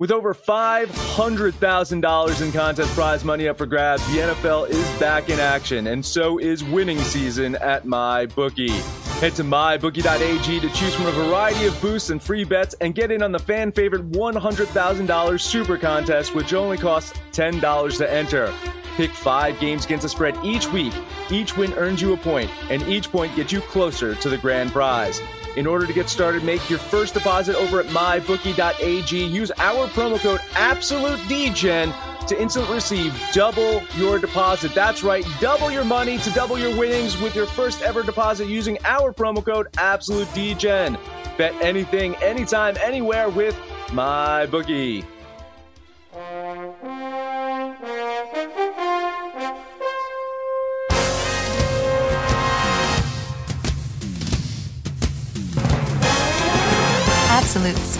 With over $500,000 in contest prize money up for grabs, the NFL is back in action, and so is winning season at MyBookie. Head to mybookie.ag to choose from a variety of boosts and free bets and get in on the fan favorite $100,000 super contest, which only costs $10 to enter. Pick five games against the spread each week. Each win earns you a point, and each point gets you closer to the grand prize. In order to get started, make your first deposit over at mybookie.ag. Use our promo code AbsoluteDegen to instantly receive double your deposit. That's right, double your money to double your winnings with your first ever deposit using our promo code AbsoluteDegen. Bet anything, anytime, anywhere with MyBookie. Absolute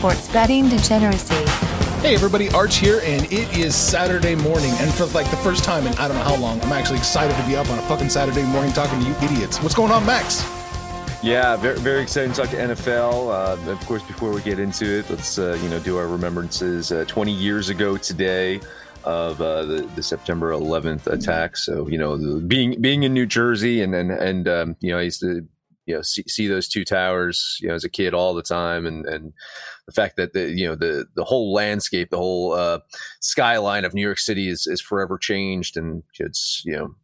sports betting degeneracy. Hey everybody, Arch here, and it is Saturday morning, and for like the first time in I don't know how long, I'm actually excited to be up on a fucking Saturday morning talking to you idiots. What's going on, Max? Yeah, very, very exciting to talk to NFL. Uh, of course, before we get into it, let's uh, you know do our remembrances. Uh, 20 years ago today of uh, the, the September 11th attack. So you know, being being in New Jersey, and and and um, you know, I used to you know see, see those two towers you know as a kid all the time. And and the fact that the you know the the whole landscape the whole uh, skyline of New York City is is forever changed and it's you know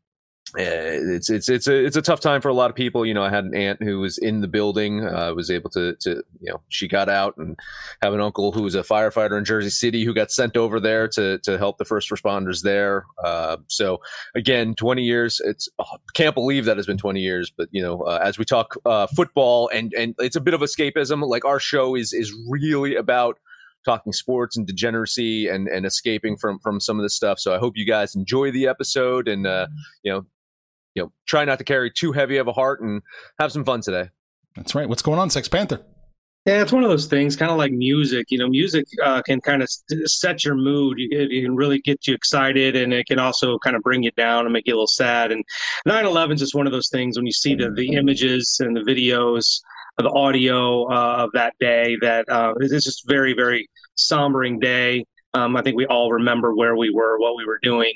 it's it's it's a it's a tough time for a lot of people. You know, I had an aunt who was in the building. Uh, was able to to you know she got out and have an uncle who was a firefighter in Jersey City who got sent over there to to help the first responders there. Uh, so again, twenty years. It's oh, can't believe that has been twenty years. But you know, uh, as we talk uh, football and and it's a bit of escapism. Like our show is is really about talking sports and degeneracy and and escaping from from some of this stuff. So I hope you guys enjoy the episode and uh, you know you know, try not to carry too heavy of a heart and have some fun today. That's right. What's going on, Sex Panther? Yeah, it's one of those things, kind of like music. You know, music uh, can kind of set your mood. It, it, can really get you excited, and it can also kind of bring you down and make you a little sad. And 9/11 is just one of those things when you see the, the images and the videos, the audio uh, of that day. That uh, it's just very, very sombering day. Um, I think we all remember where we were, what we were doing.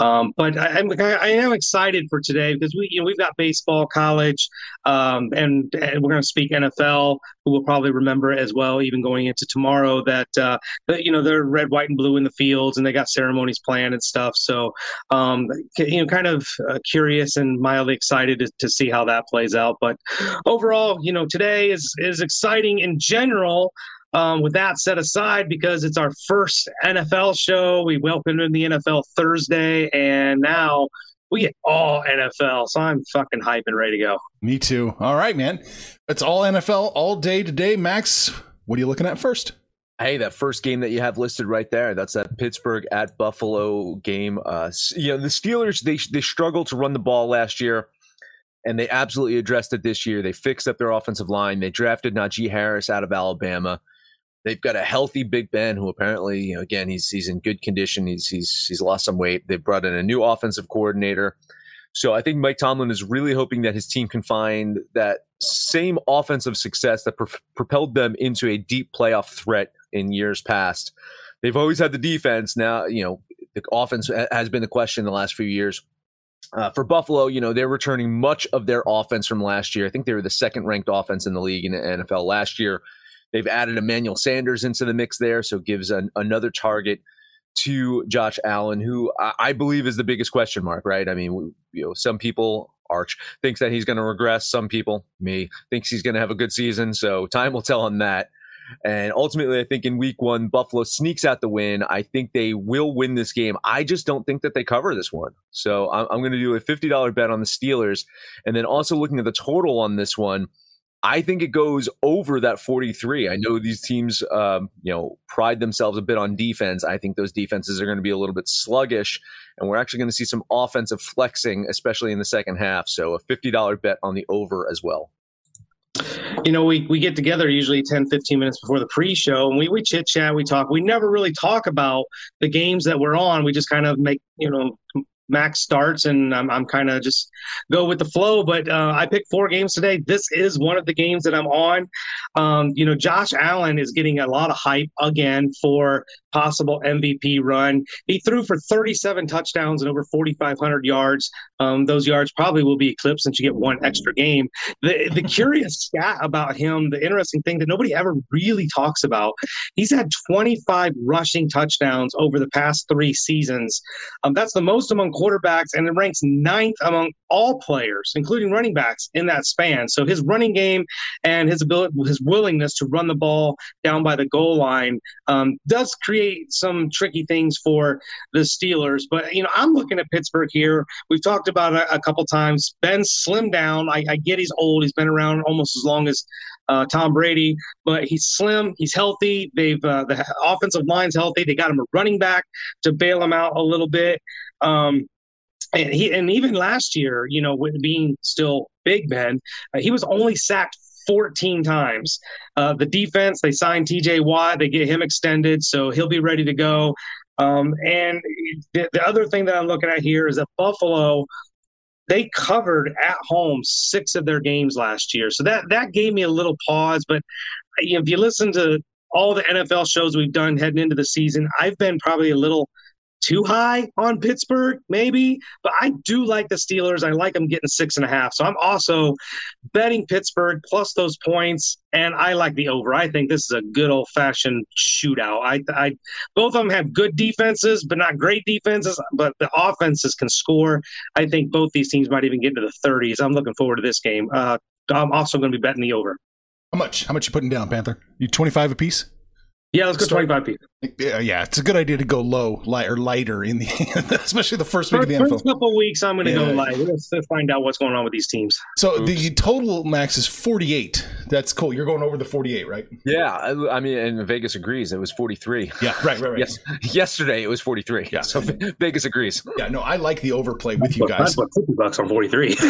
Um, but I, am I am excited for today because we you know we've got baseball, college, um, and, and, we're going to speak NFL, who will probably remember as well, even going into tomorrow that, uh, that you know they're red, white, and blue in the fields, and they got ceremonies planned and stuff. So um, you know, kind of uh, curious and mildly excited to, to see how that plays out. But overall, you know, today is is exciting in general. Um, with that set aside, because it's our first NFL show, we welcome in the NFL Thursday, and now we get all NFL. So I'm fucking hyping, ready to go. Me too. All right, man. It's all NFL all day today. Max, what are you looking at first? Hey, that first game that you have listed right there, that's that Pittsburgh at Buffalo game. Uh, you know, the Steelers, they, they struggled to run the ball last year and they absolutely addressed it this year. They fixed up their offensive line. They drafted Najee Harris out of Alabama. They've got a healthy Big Ben who apparently, you know, again, he's he's in good condition. He's he's he's lost some weight. They've brought in a new offensive coordinator. So I think Mike Tomlin is really hoping that his team can find that same offensive success that pro- propelled them into a deep playoff threat in years past. They've always had the defense. Now, you know, the offense has been the question the last few years. Uh, for Buffalo, you know, they're returning much of their offense from last year. I think they were the second ranked offense in the league in the NFL last year. They've added Emmanuel Sanders into the mix there, so gives an, another target to Josh Allen, who I, I, believe is the biggest question mark. Right? I mean, you know, some people Arch thinks that he's going to regress. Some people, me, thinks he's going to have a good season. So time will tell on that. And ultimately, I think in week one, Buffalo sneaks out the win. I think they will win this game. I just don't think that they cover this one. So I'm, I'm going to do a $50 bet on the Steelers. And then also looking at the total on this one, I think it goes over that 43. I know these teams, um, you know, pride themselves a bit on defense. I think those defenses are going to be a little bit sluggish, and we're actually going to see some offensive flexing, especially in the second half. So a $50 bet on the over as well you know, we, we get together usually 10, 15 minutes before the pre-show and we, we chit chat, we talk. We never really talk about the games that we're on. We just kind of make, you know, Max starts, and I'm, I'm kind of just go with the flow. But uh, I picked four games today. This is one of the games that I'm on. Um, you know, Josh Allen is getting a lot of hype again for possible MVP run. He threw for 37 touchdowns and over 4,500 yards. Um, those yards probably will be eclipsed since you get one extra game. The the curious stat about him, the interesting thing that nobody ever really talks about, he's had 25 rushing touchdowns over the past three seasons. Um, that's the most among quarterbacks, and it ranks ninth among all players, including running backs, in that span. So his running game and his ability, his willingness to run the ball down by the goal line um, does create some tricky things for the Steelers. But you know, I'm looking at Pittsburgh here. We've talked about it a, a couple times. Ben slimmed down. I, I get he's old. He's been around almost as long as uh, Tom Brady, but he's slim, he's healthy. They've uh, the offensive line's healthy. They got him a running back to bail him out a little bit. Um, and he and even last year, you know, with being still Big Ben, uh, he was only sacked 14 times. Uh, the defense, they signed TJ Watt, they get him extended, so he'll be ready to go. Um, and the, the other thing that I'm looking at here is that Buffalo, they covered at home six of their games last year. So that, that gave me a little pause. But if you listen to all the NFL shows we've done heading into the season, I've been probably a little – too high on Pittsburgh, maybe, but I do like the Steelers. I like them getting six and a half. So I'm also betting Pittsburgh plus those points, and I like the over. I think this is a good old fashioned shootout. I, I, both of them have good defenses, but not great defenses. But the offenses can score. I think both these teams might even get into the 30s. I'm looking forward to this game. Uh, I'm also going to be betting the over. How much? How much you putting down, Panther? You 25 a piece? Yeah, let's go twenty five people. Yeah, yeah, it's a good idea to go low, light or lighter in the, especially the first week first, of the NFL. First couple weeks, I'm going to yeah. go light. Let's find out what's going on with these teams. So Oops. the total max is 48. That's cool. You're going over the 48, right? Yeah, I, I mean, and Vegas agrees. It was 43. Yeah, right, right, right. yes, yesterday it was 43. Yeah, so Vegas agrees. Yeah, no, I like the overplay with you guys. That's 50 bucks on 43.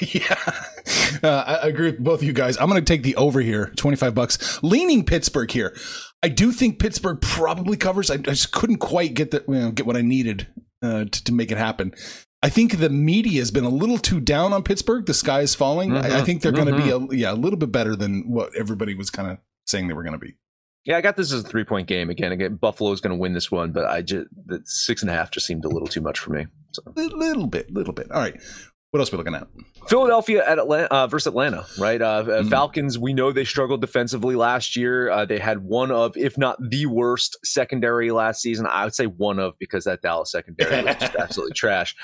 yeah, uh, I agree with both of you guys. I'm going to take the over here, 25 bucks, leaning Pittsburgh here. I do think Pittsburgh probably covers. I, I just couldn't quite get the you know, get what I needed uh, to, to make it happen. I think the media has been a little too down on Pittsburgh. The sky is falling. Mm-hmm. I, I, mm-hmm. think they're mm-hmm. going to be a, yeah a little bit better than what everybody was kind of saying they were going to be. Yeah, I got this as a three point game again. Again, Buffalo is going to win this one, but I just the six and a half just seemed a little too much for me. So. A little bit, little bit. All right, what else are we looking at? Philadelphia at Atlanta uh, versus Atlanta, right? Uh, mm-hmm. Falcons. We know they struggled defensively last year. Uh, they had one of, if not the worst, secondary last season. I would say one of because that Dallas secondary was just absolutely trash.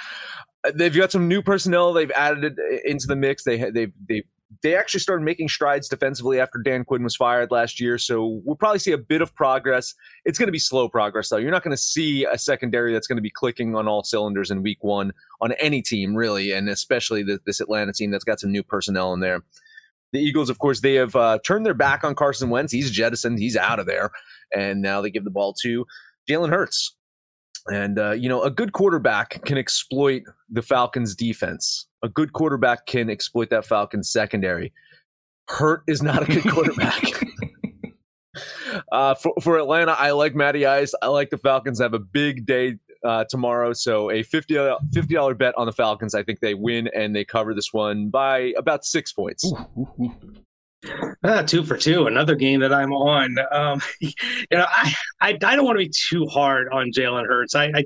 Uh, they've got some new personnel. They've added it into the mix. They they've they've they actually started making strides defensively after Dan Quinn was fired last year. So we'll probably see a bit of progress. It's going to be slow progress, though. You're not going to see a secondary that's going to be clicking on all cylinders in week one on any team, really, and especially the, this Atlanta team that's got some new personnel in there. The Eagles, of course, they have uh, turned their back on Carson Wentz. He's jettisoned, he's out of there. And now they give the ball to Jalen Hurts. And, uh, you know, a good quarterback can exploit the Falcons' defense. A good quarterback can exploit that Falcons' secondary. Hurt is not a good quarterback. uh, for, for Atlanta, I like Matty Ice. I like the Falcons have a big day uh, tomorrow. So a $50, $50 bet on the Falcons. I think they win and they cover this one by about six points. Ooh. Uh, two for two, another game that I'm on. Um, you know, I, I, I don't want to be too hard on Jalen Hurts. I, I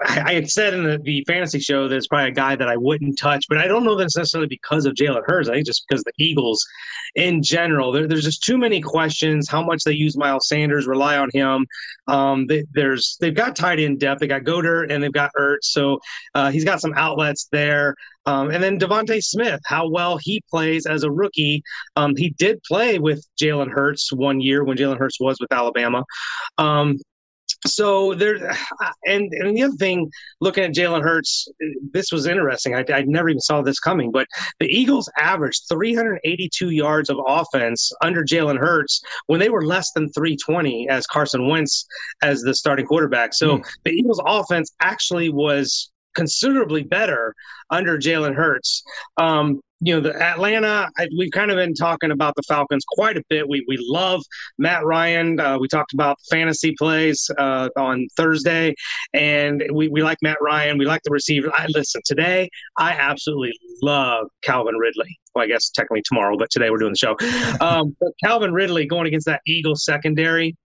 I had said in the, the, fantasy show that it's probably a guy that I wouldn't touch, but I don't know that it's necessarily because of Jalen Hurts. I think just because the Eagles in general, there, there's just too many questions. How much they use Miles Sanders, rely on him. Um, they, there's they've got tight end depth. They got Goedert and they've got Ertz, so uh, he's got some outlets there. Um, and then DeVonta Smith, how well he plays as a rookie. Um, he did play with Jalen Hurts one year when Jalen Hurts was with Alabama. Um, so there, and and the other thing, looking at Jalen Hurts, this was interesting. I, I never even saw this coming, but the Eagles averaged 382 yards of offense under Jalen Hurts when they were less than 320 as Carson Wentz as the starting quarterback. So mm. the Eagles' offense actually was considerably better under Jalen Hurts. Um, you know, the Atlanta, I, we've kind of been talking about the Falcons quite a bit. We, we love Matt Ryan. Uh, we talked about fantasy plays uh, on Thursday, and we, we like Matt Ryan. We like the receiver. I listen today. I absolutely love Calvin Ridley. Well, I guess technically tomorrow, but today we're doing the show. Um, Calvin Ridley going against that Eagles secondary.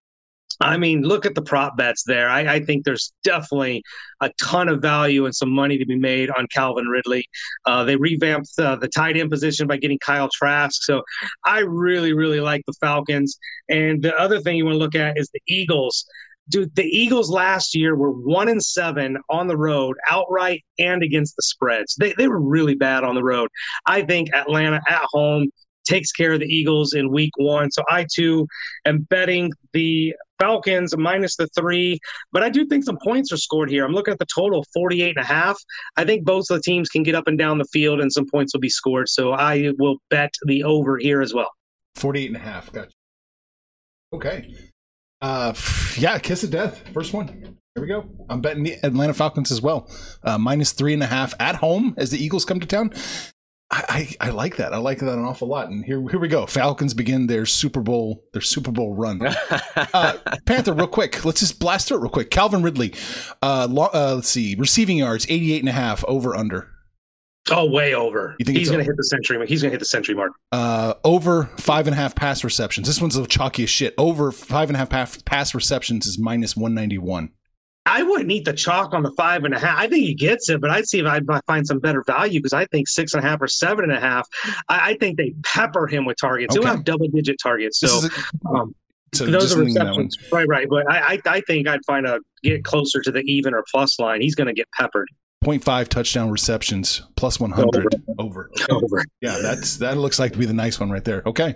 I mean, look at the prop bets there. I, I, think there's definitely a ton of value and some money to be made on Calvin Ridley. Uh, they revamped uh, the tight end position by getting Kyle Trask. So I really, really like the Falcons. And the other thing you want to look at is the Eagles. Dude, the Eagles last year were one and seven on the road, outright and against the spreads. They, they were really bad on the road. I think Atlanta at home takes care of the Eagles in week one. So I too am betting the Falcons minus the three, but I do think some points are scored here. I'm looking at the total 48 and a half. I think both of the teams can get up and down the field and some points will be scored. So I will bet the over here as well. 48 and a half. Gotcha. Okay. Uh, yeah, kiss of death. First one. Here we go. I'm betting the Atlanta Falcons as well. Uh, minus three and a half at home as the Eagles come to town. I, I, I, like that. I like that an awful lot. And here here we go. Falcons begin their Super Bowl their Super Bowl run. uh, Panther, real quick. Let's just blast through it real quick. Calvin Ridley, uh, lo- uh, let's see, receiving yards 88 and a half over under. Oh, way over. You think he's going to hit the century? Mark? He's going to hit the century mark. Uh, over five and a half pass receptions. This one's the chalkiest shit. Over five and a half pass, pass receptions is minus one ninety one. I wouldn't eat the chalk on the five and a half. I think he gets it, but I'd see if I find some better value because I think six and a half or seven and a half. I, I think they pepper him with targets. Okay. He'll have double digit targets. So, a, um, so those are receptions. Right, right. But I, I, I think I'd find a get closer to the even or plus line. He's going to get peppered. 0.5 touchdown receptions plus 100 over. over. over. Yeah, that's that looks like to be the nice one right there. Okay.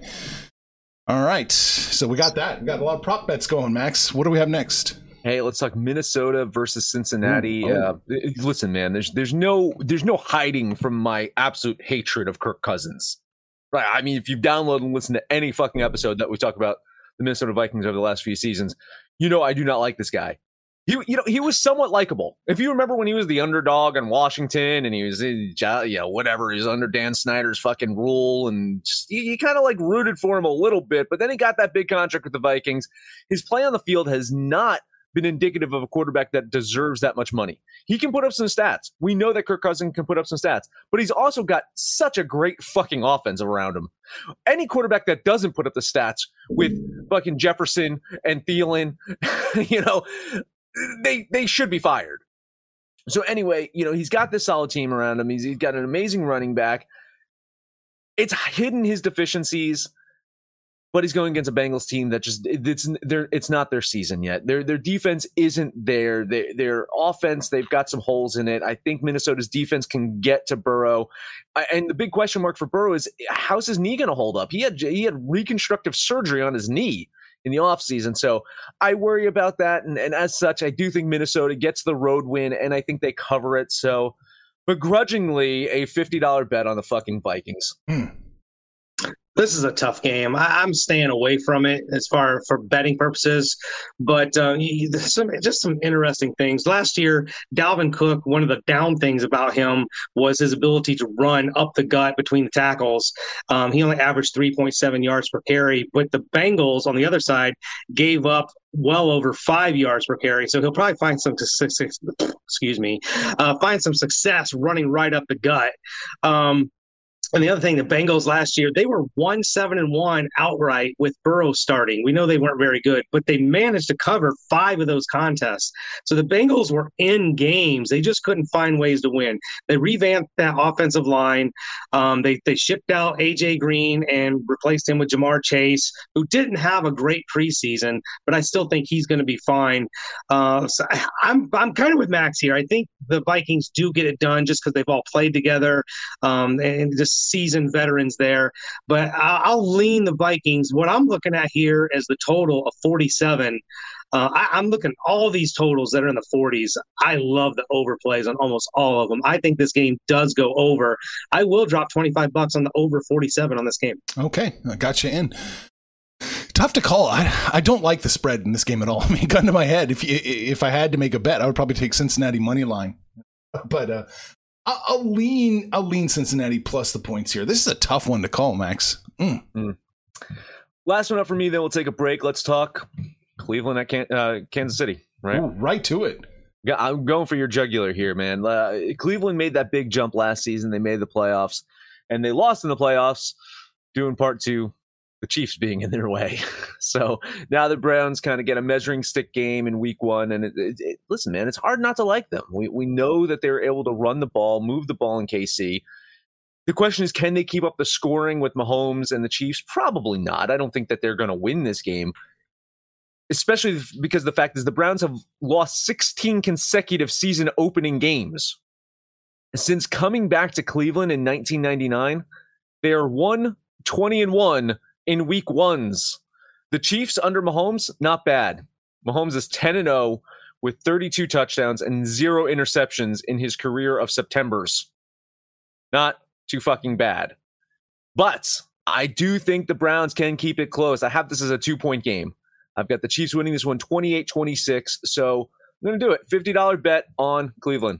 All right. So we got that. We got a lot of prop bets going, Max. What do we have next? Hey, let's talk Minnesota versus Cincinnati. Ooh, oh. uh, listen, man, there's there's no there's no hiding from my absolute hatred of Kirk Cousins. Right? I mean, if you've downloaded and listened to any fucking episode that we talk about the Minnesota Vikings over the last few seasons, you know I do not like this guy. He, you know, he was somewhat likable. If you remember when he was the underdog in Washington and he was, in, you know, whatever, he was under Dan Snyder's fucking rule, and just, you, you kind of like rooted for him a little bit. But then he got that big contract with the Vikings. His play on the field has not been indicative of a quarterback that deserves that much money. He can put up some stats. We know that Kirk Cousins can put up some stats, but he's also got such a great fucking offense around him. Any quarterback that doesn't put up the stats with fucking Jefferson and Thielen, you know, they they should be fired. So anyway, you know, he's got this solid team around him. He's, he's got an amazing running back. It's hidden his deficiencies but he's going against a Bengals team that just it's it's not their season yet. Their their defense isn't there. Their, their offense they've got some holes in it. I think Minnesota's defense can get to Burrow, and the big question mark for Burrow is how's his knee going to hold up? He had he had reconstructive surgery on his knee in the offseason. So I worry about that. And, and as such, I do think Minnesota gets the road win and I think they cover it. So begrudgingly, a $50 bet on the fucking Vikings. Hmm this is a tough game. I, am staying away from it as far for betting purposes, but uh, some, just some interesting things. Last year, Dalvin Cook, one of the down things about him was his ability to run up the gut between the tackles. Um, he only averaged 3.7 yards per carry, but the Bengals on the other side gave up well over five yards per carry. So he'll probably find some excuse me, uh, find some success running right up the gut. Um, and the other thing, the Bengals last year, they were one seven and one outright with Burrow starting. We know they weren't very good, but they managed to cover five of those contests. So the Bengals were in games. They just couldn't find ways to win. They revamped that offensive line. Um, they they shipped out AJ Green and replaced him with Ja'Marr Chase, who didn't have a great preseason, but I still think he's going to be fine. Uh, so I'm I'm kind of with Max here. I think the Vikings do get it done just because they've all played together um, and just seasoned veterans there. But I'll, I'll lean the Vikings. What I'm looking at here is the total of 47. Uh, I, am looking all these totals that are in the 40s. I love the overplays on almost all of them. I think this game does go over. I will drop 25 bucks on the over 47 on this game. Okay, I got you in. Tough to call. I, I don't like the spread in this game at all. I mean, gun to my head, if if I had to make a bet, I would probably take Cincinnati money line. But uh, I'll, I'll lean I'll lean Cincinnati plus the points here. This is a tough one to call, Max. Mm. Mm. Last one up for me. Then we'll take a break. Let's talk Cleveland at Can- uh, Kansas City. Right, Ooh, right to it. Yeah, I'm going for your jugular here, man. Uh, Cleveland made that big jump last season. They made the playoffs, and they lost in the playoffs, due in part to the Chiefs being in their way. so now the Browns kind of get a measuring stick game in week one. And it, it, it, listen, man, it's hard not to like them. We, we know that they're able to run the ball, move the ball in KC. The question is, can they keep up the scoring with Mahomes and the Chiefs? Probably not. I don't think that they're going to win this game, especially because the fact is the Browns have lost 16 consecutive season opening games. Since coming back to Cleveland in 1999, they are 1 20 and 1 in week ones. The Chiefs under Mahomes, not bad. Mahomes is 10 and 0 with 32 touchdowns and zero interceptions in his career of Septembers. Not too fucking bad. But I do think the Browns can keep it close. I have this as a two point game. I've got the Chiefs winning this one 28 26. So I'm going to do it. $50 bet on Cleveland.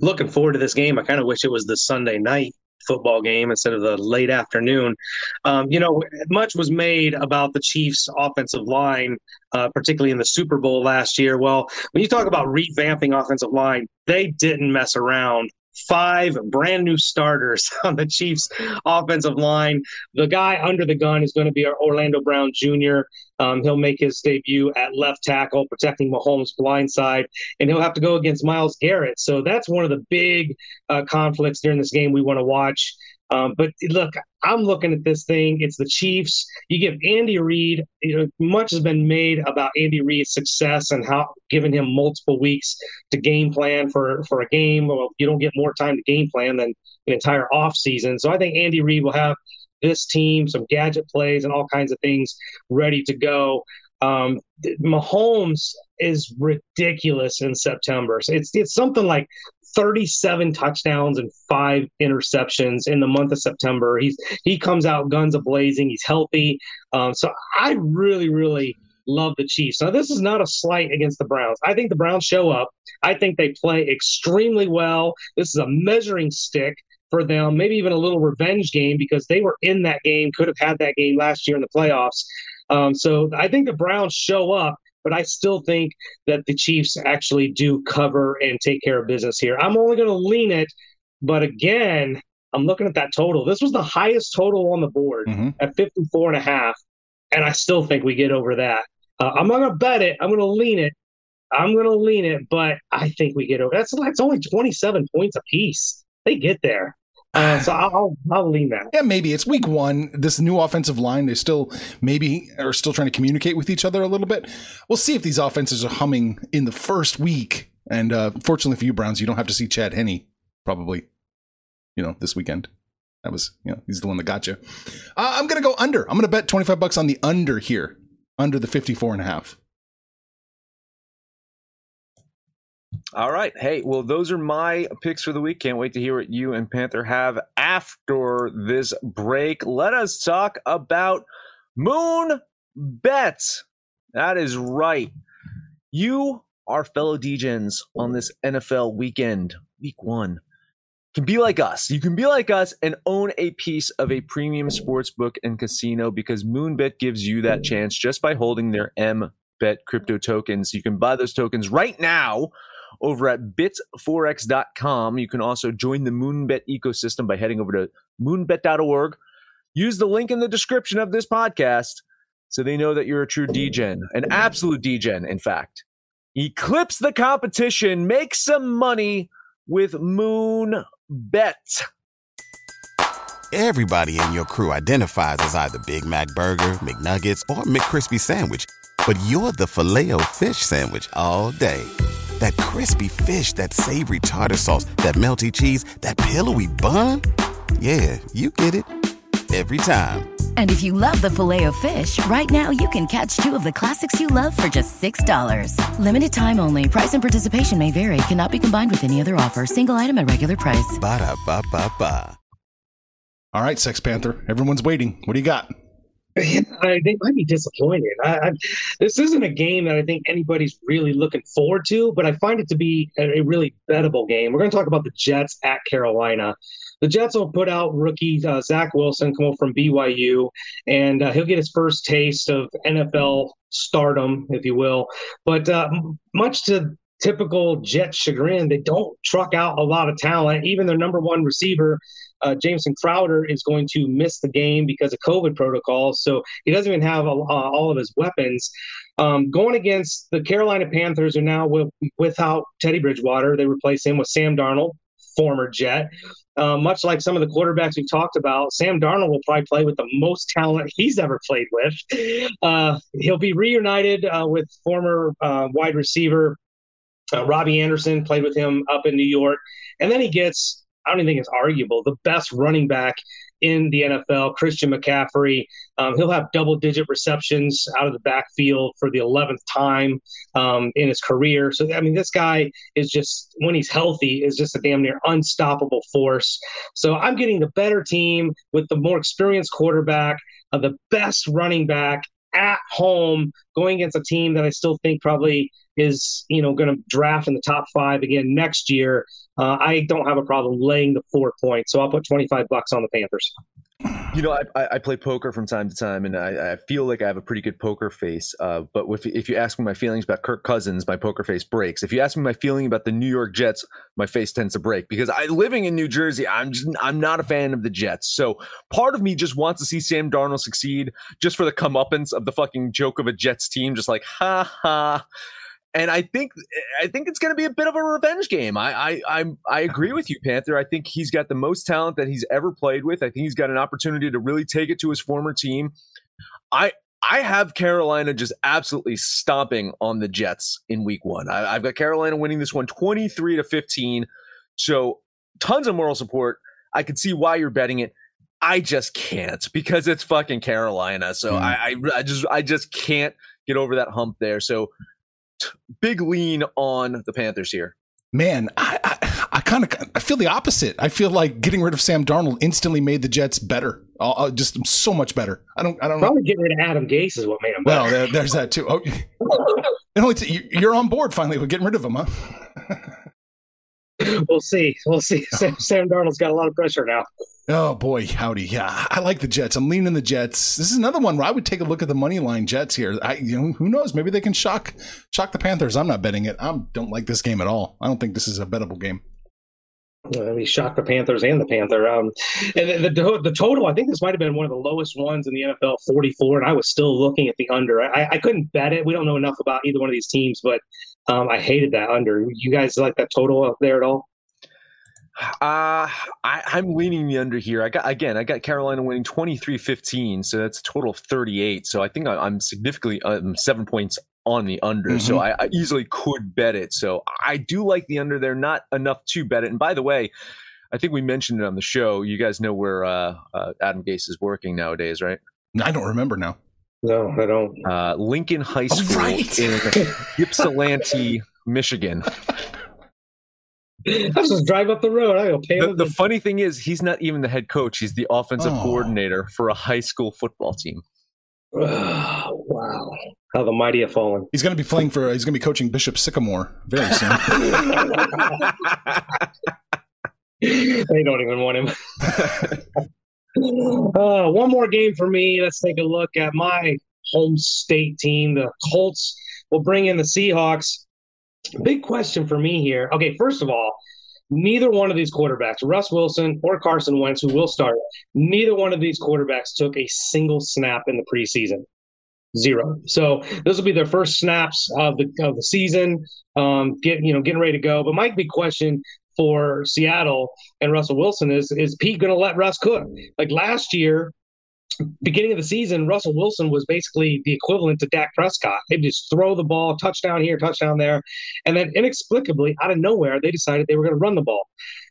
Looking forward to this game. I kind of wish it was the Sunday night football game instead of the late afternoon. Um, you know, much was made about the Chiefs' offensive line, uh, particularly in the Super Bowl last year. Well, when you talk about revamping offensive line, they didn't mess around five brand new starters on the Chiefs offensive line. The guy under the gun is going to be our Orlando Brown Jr. Um, he'll make his debut at left tackle, protecting Mahomes' blind side, and he'll have to go against Myles Garrett. So that's one of the big uh, conflicts during this game we want to watch. Um, but look, I'm looking at this thing. It's the Chiefs. You give Andy Reid. You know, much has been made about Andy Reid's success and how giving him multiple weeks to game plan for for a game. Well, you don't get more time to game plan than an entire off season. So I think Andy Reid will have this team some gadget plays and all kinds of things ready to go. Um, Mahomes is ridiculous in September. So it's it's something like 37 touchdowns and five interceptions in the month of September. He's he comes out guns a blazing. He's healthy. Um, so I really, really love the Chiefs. Now this is not a slight against the Browns. I think the Browns show up. I think they play extremely well. This is a measuring stick for them, maybe even a little revenge game because they were in that game, could have had that game last year in the playoffs. Um, so I think the Browns show up but I still think that the Chiefs actually do cover and take care of business here. I'm only going to lean it, but again, I'm looking at that total. This was the highest total on the board mm-hmm. at 54 and a half, and I still think we get over that. Uh, I'm not going to bet it. I'm going to lean it. I'm going to lean it, but I think we get over. That's that's only 27 points a piece. They get there. Uh, so I'll I'll lean that. Yeah, maybe it's week one. This new offensive line, they still maybe are still trying to communicate with each other a little bit. We'll see if these offenses are humming in the first week. And uh, fortunately for you, Browns, you don't have to see Chad Henne probably. You know, this weekend. That was you know he's the one that got you. Uh, I'm gonna go under. I'm gonna bet 25 bucks on the under here, under the 54 and a half. All right. Hey, well, those are my picks for the week. Can't wait to hear what you and Panther have after this break. Let us talk about Moon Bets. That is right. You, our fellow DJs on this NFL weekend, week one, can be like us. You can be like us and own a piece of a premium sports book and casino because Moonbet gives you that chance just by holding their M Bet crypto tokens. You can buy those tokens right now over at bitforex.com. You can also join the Moonbet ecosystem by heading over to moonbet.org. Use the link in the description of this podcast so they know that you're a true Degen, an absolute Degen, in fact. Eclipse the competition, make some money with Moonbet. Everybody in your crew identifies as either Big Mac Burger, McNuggets, or McCrispy Sandwich, but you're the filet fish Sandwich all day that crispy fish, that savory tartar sauce, that melty cheese, that pillowy bun. Yeah, you get it every time. And if you love the filet of fish, right now you can catch two of the classics you love for just $6. Limited time only. Price and participation may vary. Cannot be combined with any other offer. Single item at regular price. Ba da ba ba ba. All right, Sex Panther. Everyone's waiting. What do you got? I, they might be disappointed. I, I, this isn't a game that I think anybody's really looking forward to, but I find it to be a, a really bettable game. We're going to talk about the Jets at Carolina. The Jets will put out rookie uh, Zach Wilson, come over from BYU, and uh, he'll get his first taste of NFL stardom, if you will. But uh, much to typical Jet chagrin, they don't truck out a lot of talent. Even their number one receiver, uh, Jamison Crowder is going to miss the game because of COVID protocols. So he doesn't even have uh, all of his weapons. Um, going against the Carolina Panthers are now with, without Teddy Bridgewater. They replace him with Sam Darnold, former Jet. Uh, much like some of the quarterbacks we've talked about, Sam Darnold will probably play with the most talent he's ever played with. Uh, he'll be reunited uh, with former uh, wide receiver uh, Robbie Anderson, played with him up in New York. And then he gets I don't even think it's arguable. The best running back in the NFL, Christian McCaffrey. Um, he'll have double digit receptions out of the backfield for the 11th time um, in his career. So, I mean, this guy is just, when he's healthy, is just a damn near unstoppable force. So, I'm getting the better team with the more experienced quarterback, uh, the best running back at home going against a team that I still think probably is you know going to draft in the top five again next year. Uh, I don't have a problem laying the four points, so I'll put twenty five bucks on the Panthers. You know, I, I play poker from time to time, and I, I feel like I have a pretty good poker face. Uh, but if, if you ask me my feelings about Kirk Cousins, my poker face breaks. If you ask me my feeling about the New York Jets, my face tends to break because I living in New Jersey, I'm just I'm not a fan of the Jets. So part of me just wants to see Sam Darnold succeed, just for the comeuppance of the fucking joke of a Jets team, just like ha ha and I think I think it's going to be a bit of a revenge game. I I I'm, I agree with you, Panther. I think he's got the most talent that he's ever played with. I think he's got an opportunity to really take it to his former team. I I have Carolina just absolutely stomping on the Jets in Week One. I, I've got Carolina winning this one 23 to 15. So tons of moral support. I can see why you're betting it. I just can't because it's fucking Carolina. So mm. I, I I just I just can't get over that hump there. So big lean on the Panthers here. Man, I, I, I kind of I feel the opposite. I feel like getting rid of Sam Darnold instantly made the Jets better. Uh, uh just so much better. I don't. I don't Probably know. getting rid of Adam Gase is what made him. Well, there, there's that too. Oh, only t- you're on board finally with getting rid of him, huh? we'll see. We'll see. Sam, Sam Darnold's got a lot of pressure now. Oh boy, howdy! Yeah, I like the Jets. I'm leaning the Jets. This is another one where I would take a look at the money line Jets here. I, you know, who knows? Maybe they can shock shock the Panthers. I'm not betting it. I don't like this game at all. I don't think this is a bettable game. Uh, we shocked the Panthers and the Panther. Um, and the, the, the total, I think this might have been one of the lowest ones in the NFL, 44. And I was still looking at the under. I, I couldn't bet it. We don't know enough about either one of these teams, but um, I hated that under. You guys like that total up there at all? Uh, I, I'm leaning the under here. I got again, I got Carolina winning 23-15, so that's a total of 38. So I think I, am significantly um, seven points on the under. Mm-hmm. So I, I, easily could bet it. So I do like the under. They're not enough to bet it. And by the way, I think we mentioned it on the show. You guys know where uh, uh, Adam Gase is working nowadays, right? I don't remember now. No, I don't. Uh, Lincoln High oh, School oh, right. in Ypsilanti, Michigan. I'll just drive up the road. I'll pay the, the funny thing is, he's not even the head coach. He's the offensive oh. coordinator for a high school football team. Oh, wow. How the mighty have fallen. He's going to be playing for, he's going to be coaching Bishop Sycamore very soon. they don't even want him. uh, one more game for me. Let's take a look at my home state team. The Colts will bring in the Seahawks. Big question for me here. Okay, first of all, neither one of these quarterbacks, Russ Wilson or Carson Wentz, who will start, neither one of these quarterbacks took a single snap in the preseason. Zero. So this will be their first snaps of the of the season. Um, get you know getting ready to go. But my big question for Seattle and Russell Wilson is is Pete going to let Russ cook? Like last year, beginning of the season, Russell Wilson was basically the equivalent to Dak Prescott. They just throw the ball, touchdown here, touchdown there, and then inexplicably, out of nowhere, they decided they were going to run the ball.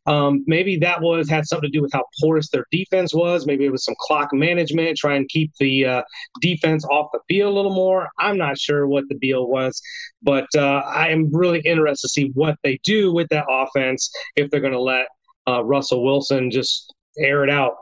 Um, maybe that was had something to do with how porous their defense was. Maybe it was some clock management, try and keep the uh, defense off the field a little more. I'm not sure what the deal was, but uh, I am really interested to see what they do with that offense if they're going to let uh, Russell Wilson just air it out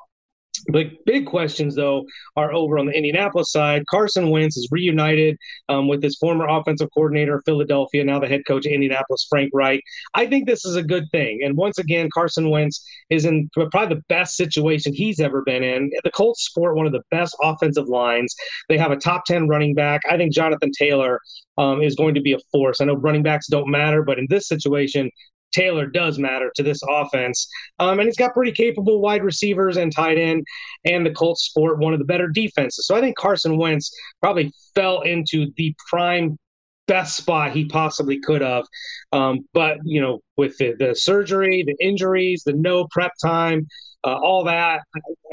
the big questions, though, are over on the Indianapolis side. Carson Wentz is reunited um, with his former offensive coordinator of Philadelphia, now the head coach of Indianapolis, Frank Reich. I think this is a good thing. And once again, Carson Wentz is in probably the best situation he's ever been in. The Colts sport one of the best offensive lines. They have a top 10 running back. I think Jonathan Taylor um, is going to be a force. I know running backs don't matter, but in this situation, Taylor does matter to this offense. Um, and he's got pretty capable wide receivers and tight end, and the Colts sport one of the better defenses. So I think Carson Wentz probably fell into the prime best spot he possibly could have. Um, but, you know, with the, the, surgery, the injuries, the no prep time, uh, all that,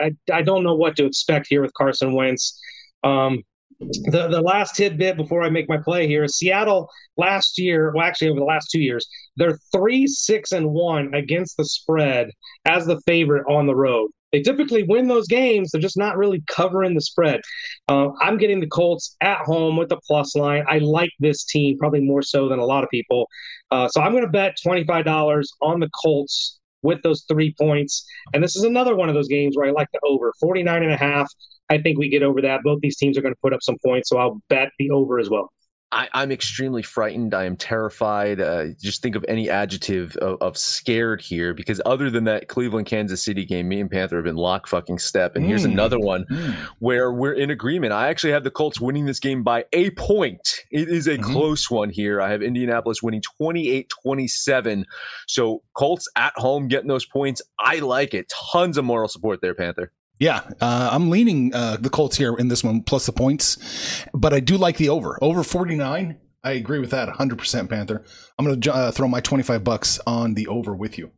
I, I, don't know what to expect here with Carson Wentz. Um, the, the last tidbit before I make my play here is Seattle last year, well, actually over the last two years, they're three, six, and one against the spread as the favorite on the road. They typically win those games. They're just not really covering the spread. Uh, I'm getting the Colts at home with the plus line. I like this team probably more so than a lot of people. Uh, so I'm going to bet $25 on the Colts with those three points. And this is another one of those games where I like the over 49 and a half. I think we get over that. Both these teams are going to put up some points, so I'll bet the over as well. I, am extremely frightened. I am terrified. Uh, just think of any adjective of, of, scared here, because other than that Cleveland Kansas City game, me and Panther have been lock fucking step. And mm. here's another one mm. where we're in agreement. I actually have the Colts winning this game by a point. It is a mm-hmm. close one here. I have Indianapolis winning 28 27. So Colts at home getting those points. I like it. Tons of moral support there, Panther. Yeah, uh, I'm leaning uh, the Colts here in this one plus the points, but I do like the over. Over 49. I agree with that 100%, Panther. I'm going to uh, throw my 25 bucks on the over with you.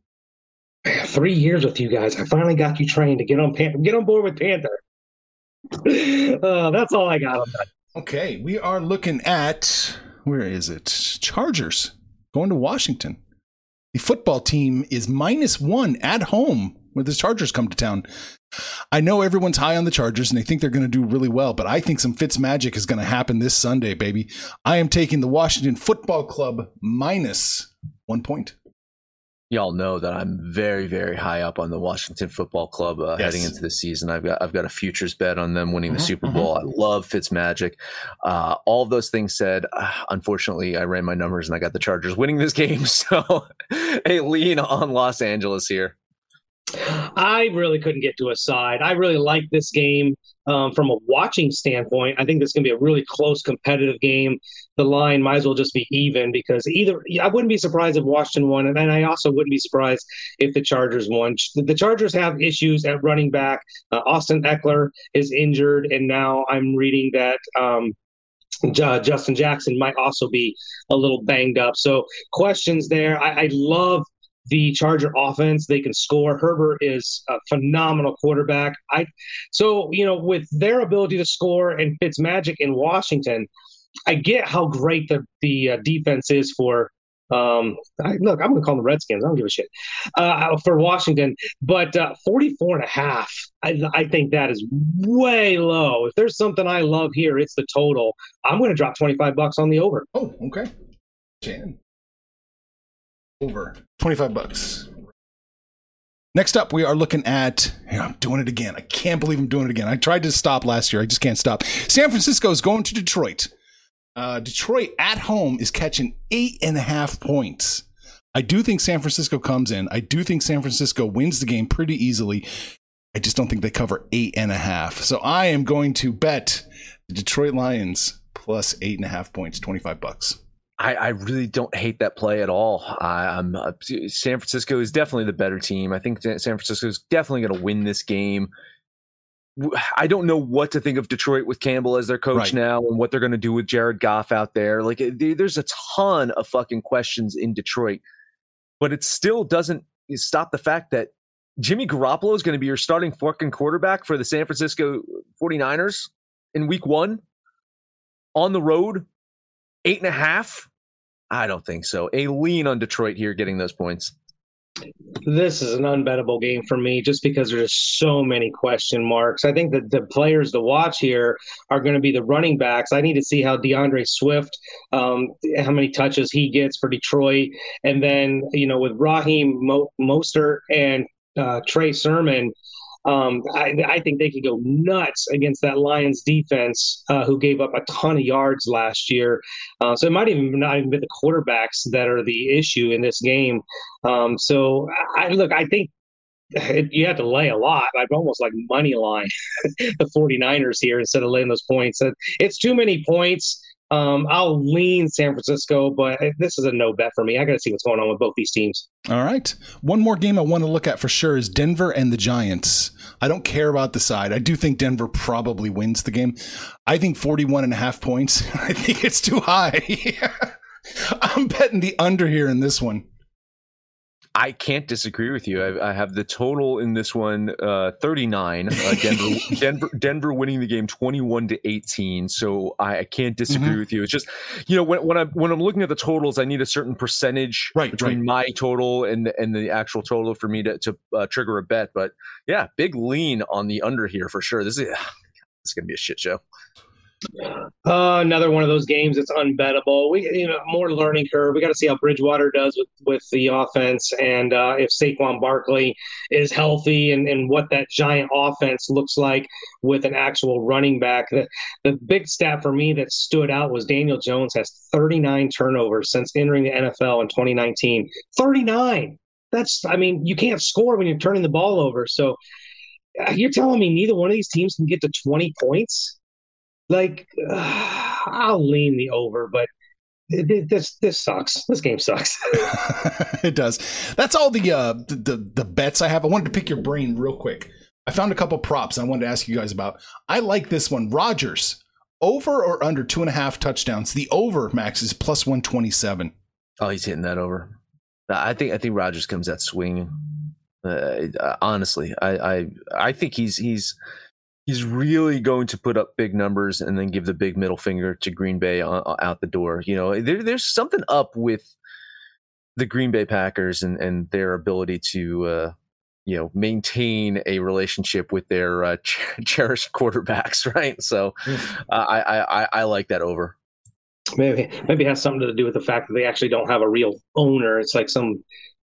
Three years with you guys. I finally got you trained to get on Panther. Get on board with Panther. Uh, that's all I got on that. Okay, we are looking at where is it? Chargers going to Washington. The football team is minus one at home when the Chargers come to town. I know everyone's high on the Chargers and they think they're going to do really well, but I think some Fitz magic is going to happen this Sunday, baby. I am taking the Washington Football Club minus one point. Y'all know that I'm very, very high up on the Washington Football Club uh, yes. heading into the season. I've got I've got a futures bet on them winning the mm-hmm, Super Bowl. Mm-hmm. I love Fitz magic. Uh, all of those things said, uh, unfortunately, I ran my numbers and I got the Chargers winning this game. So, a lean on Los Angeles here. I really couldn't get to a side. I really like this game um, from a watching standpoint. I think this to be a really close, competitive game. The line might as well just be even because either I wouldn't be surprised if Washington won, and I also wouldn't be surprised if the Chargers won. The Chargers have issues at running back. Uh, Austin Ekeler is injured, and now I'm reading that. Um, Justin Jackson might also be a little banged up. So questions there. I, I love the Charger offense. They can score. Herbert is a phenomenal quarterback. I so you know with their ability to score and Fitz magic in Washington, I get how great the the uh, defense is for. Um, I, look, I'm going to call them the Redskins. I don't give a shit uh, for Washington, but uh, 44 and a half. I, I think that is way low. If there's something I love here, it's the total. I'm going to drop 25 bucks on the over. Oh, okay. Jan over 25 bucks. Next up, we are looking at. I'm doing it again. I can't believe I'm doing it again. I tried to stop last year. I just can't stop. San Francisco is going to Detroit. Uh, Detroit at home is catching eight and a half points. I do think San Francisco comes in. I do think San Francisco wins the game pretty easily. I just don't think they cover eight and a half. So I am going to bet the Detroit Lions plus eight and a half points, 25 bucks. I, I, really don't hate that play at all. I, uh, San Francisco is definitely the better team. I think San Francisco is definitely going to win this game. I don't know what to think of Detroit with Campbell as their coach right. now and what they're going to do with Jared Goff out there. Like, there's a ton of fucking questions in Detroit, but it still doesn't stop the fact that Jimmy Garoppolo is going to be your starting fucking quarterback for the San Francisco 49ers in week one on the road, eight and a half. I don't think so. A lean on Detroit here getting those points. This is an unbettable game for me just because there's so many question marks. I think that the players to watch here are going to be the running backs. I need to see how D'Andre Swift, um, how many touches he gets for Detroit. And then, you know, with Raheem Mo- and uh, Trey Sermon, um, I, I, think they could go nuts against that Lions defense, uh, who gave up a ton of yards last year. Uh, so it might even not even be the quarterbacks that are the issue in this game. Um, so I look, I think it, you have to lay a lot. I'd almost like money line the 49ers here instead of laying those points. It's too many points. Um, I'll lean San Francisco, but this is a no bet for me. I got to see what's going on with both these teams. All right. One more game I want to look at for sure is Denver and the Giants. I don't care about the side. I do think Denver probably wins the game. I think 41 and a half points. I think it's too high. I'm betting the under here in this one. I can't disagree with you. I, I, have the total in this one uh, 39. Uh, Denver, Denver, Denver winning the game 21 to 18. So I, I can't disagree mm-hmm. with you. It's just you know when when I'm when I'm looking at the totals, I need a certain percentage right, between right. my total and and the actual total for me to to uh, trigger a bet. But yeah, big lean on the under here for sure. This is this is gonna be a shit show. Uh, another one of those games that's unbettable. We, you know, more learning curve. We got to see how Bridgewater does with with the offense, and uh, if Saquon Barkley is healthy, and, and what that giant offense looks like with an actual running back. The the big stat for me that stood out was Daniel Jones has 39 turnovers since entering the NFL in 2019. 39. That's, I mean, you can't score when you're turning the ball over. So uh, you're telling me neither one of these teams can get to 20 points? Like uh, I'll lean the over, but it, it, this this sucks. This game sucks. it does. That's all the, uh, the, the the bets I have. I wanted to pick your brain real quick. I found a couple props I wanted to ask you guys about. I like this one. Rodgers over or under two and a half touchdowns. The over max is plus one twenty seven. Oh, he's hitting that over. I think I think Rodgers comes that swing. Uh, honestly, I, I I think he's he's he's really going to put up big numbers and then give the big middle finger to Green Bay out the door. You know, there, there's something up with the Green Bay Packers and, and their ability to, uh, you know, maintain a relationship with their uh, ch- cherished quarterbacks, right? So uh, I, I I like that over. Maybe maybe it has something to do with the fact that they actually don't have a real owner. It's like some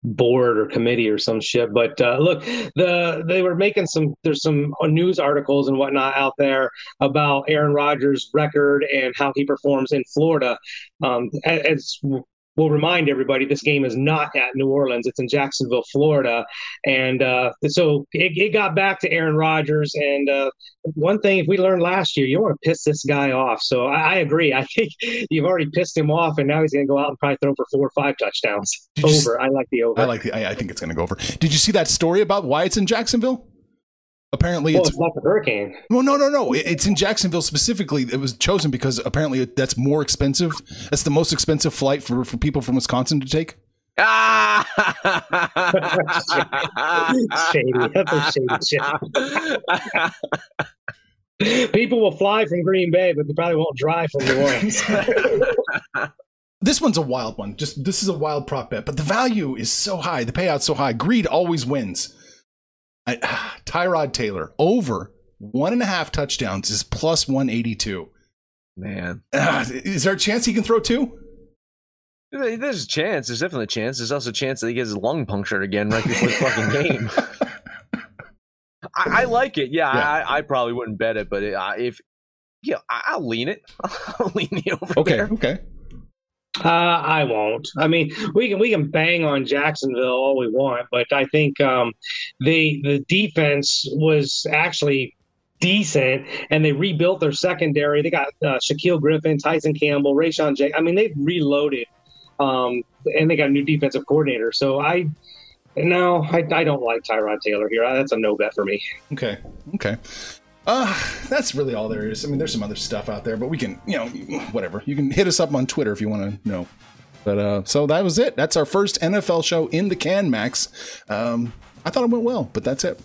board or committee or some shit. But uh, look, the they were making some there's some news articles and whatnot out there about Aaron Rodgers' record and how he performs in Florida. Um, as we'll remind everybody this game is not at New Orleans; it's in Jacksonville, Florida, and uh, so it, it, got back to Aaron Rodgers. And uh, one thing, if we learned last year, you want to piss this guy off. So I, I, agree. I think you've already pissed him off, and now he's going to go out and probably throw for four or five touchdowns. over. I like the over. I like the. I, I think it's going to go over. Did you see that story about why it's in Jacksonville? Apparently, well, it's, it's, not the hurricane. Well, no, no, no. It's in Jacksonville specifically. It was chosen because apparently that's more expensive. That's the most expensive flight for, for people from Wisconsin to take. Ah, shady. Shady people will fly from Green Bay, but they probably won't drive from New Orleans. this one's a wild one. Just this is a wild prop bet, but the value is so high. The payout's so high. Greed always wins. I, Tyrod Taylor over one and a half touchdowns is plus 182. Man. Uh, is there a chance he can throw two? There's a chance. There's definitely a chance. There's also a chance that he gets his lung punctured again right before the fucking game. I, I, like it. Yeah, yeah. I, I, probably wouldn't bet it, but it, uh, if yeah, I'll lean it. I'll lean it over okay, there. Okay. Uh, I won't. I mean, we can we can bang on Jacksonville all we want, but I think um, the the defense was actually decent, and they rebuilt their secondary. They got uh, Shaquill Griffin, Tyson Campbell, Rayshawn J. I mean, they've reloaded, um, and they got a new defensive coordinator. So I. No, I, I don't like Tyrod Taylor here. That's a no bet for me. Okay. Okay. Uh, that's really all there is. I mean, there's some other stuff out there, but we can, you know, whatever. You can hit us up on Twitter if you want to know. But uh, so that was it. That's our first NFL show in the can, Max. Um, I thought it went well, but that's it.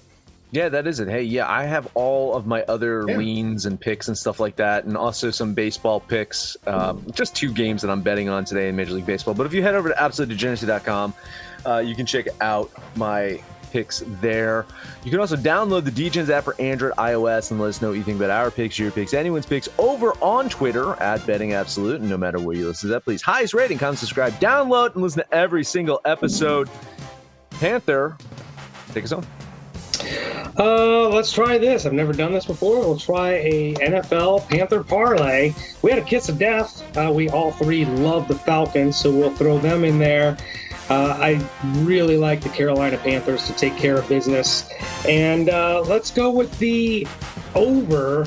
Yeah, that is it. Hey, yeah, I have all of my other Yeah. leans and picks and stuff like that, and also some baseball picks. Um, just two games that I'm betting on today in Major League Baseball. But if you head over to absolutedegeneracy.com, uh, you can check out my picks there. You can also download the Degens app for Android, iOS, and let us know what you think about our picks, your picks, anyone's picks over on Twitter at Betting Absolute. And no matter where you listen to that, please highest rating, comment, subscribe, download, and listen to every single episode. Panther, take us home. Uh, let's try this. I've never done this before. We'll try a NFL Panther parlay. We had a kiss of death. Uh, we all three love the Falcons, so we'll throw them in there. Uh, I really like the Carolina Panthers to take care of business, and uh, let's go with the over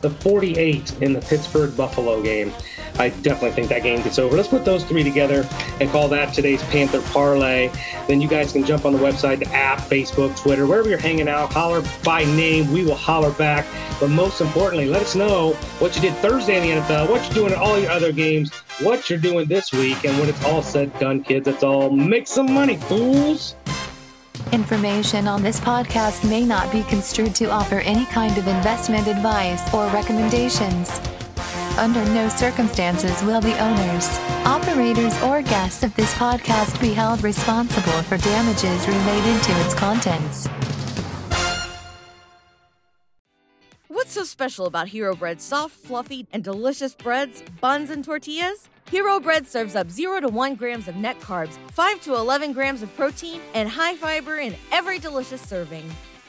the 48 in the Pittsburgh Buffalo game. I definitely think that game gets over. Let's put those three together and call that today's Panther Parlay. Then you guys can jump on the website, the app, Facebook, Twitter, wherever you're hanging out. Holler by name. We will holler back. But most importantly, let us know what you did Thursday in the NFL, what you're doing in all your other games, what you're doing this week. And when it's all said done, kids, that's all. Make some money, fools. Information on this podcast may not be construed to offer any kind of investment advice or recommendations. Under no circumstances will the owners, operators, or guests of this podcast be held responsible for damages related to its contents. What's so special about Hero Bread's soft, fluffy, and delicious breads, buns, and tortillas? Hero Bread serves up 0 to 1 grams of net carbs, 5 to 11 grams of protein, and high fiber in every delicious serving.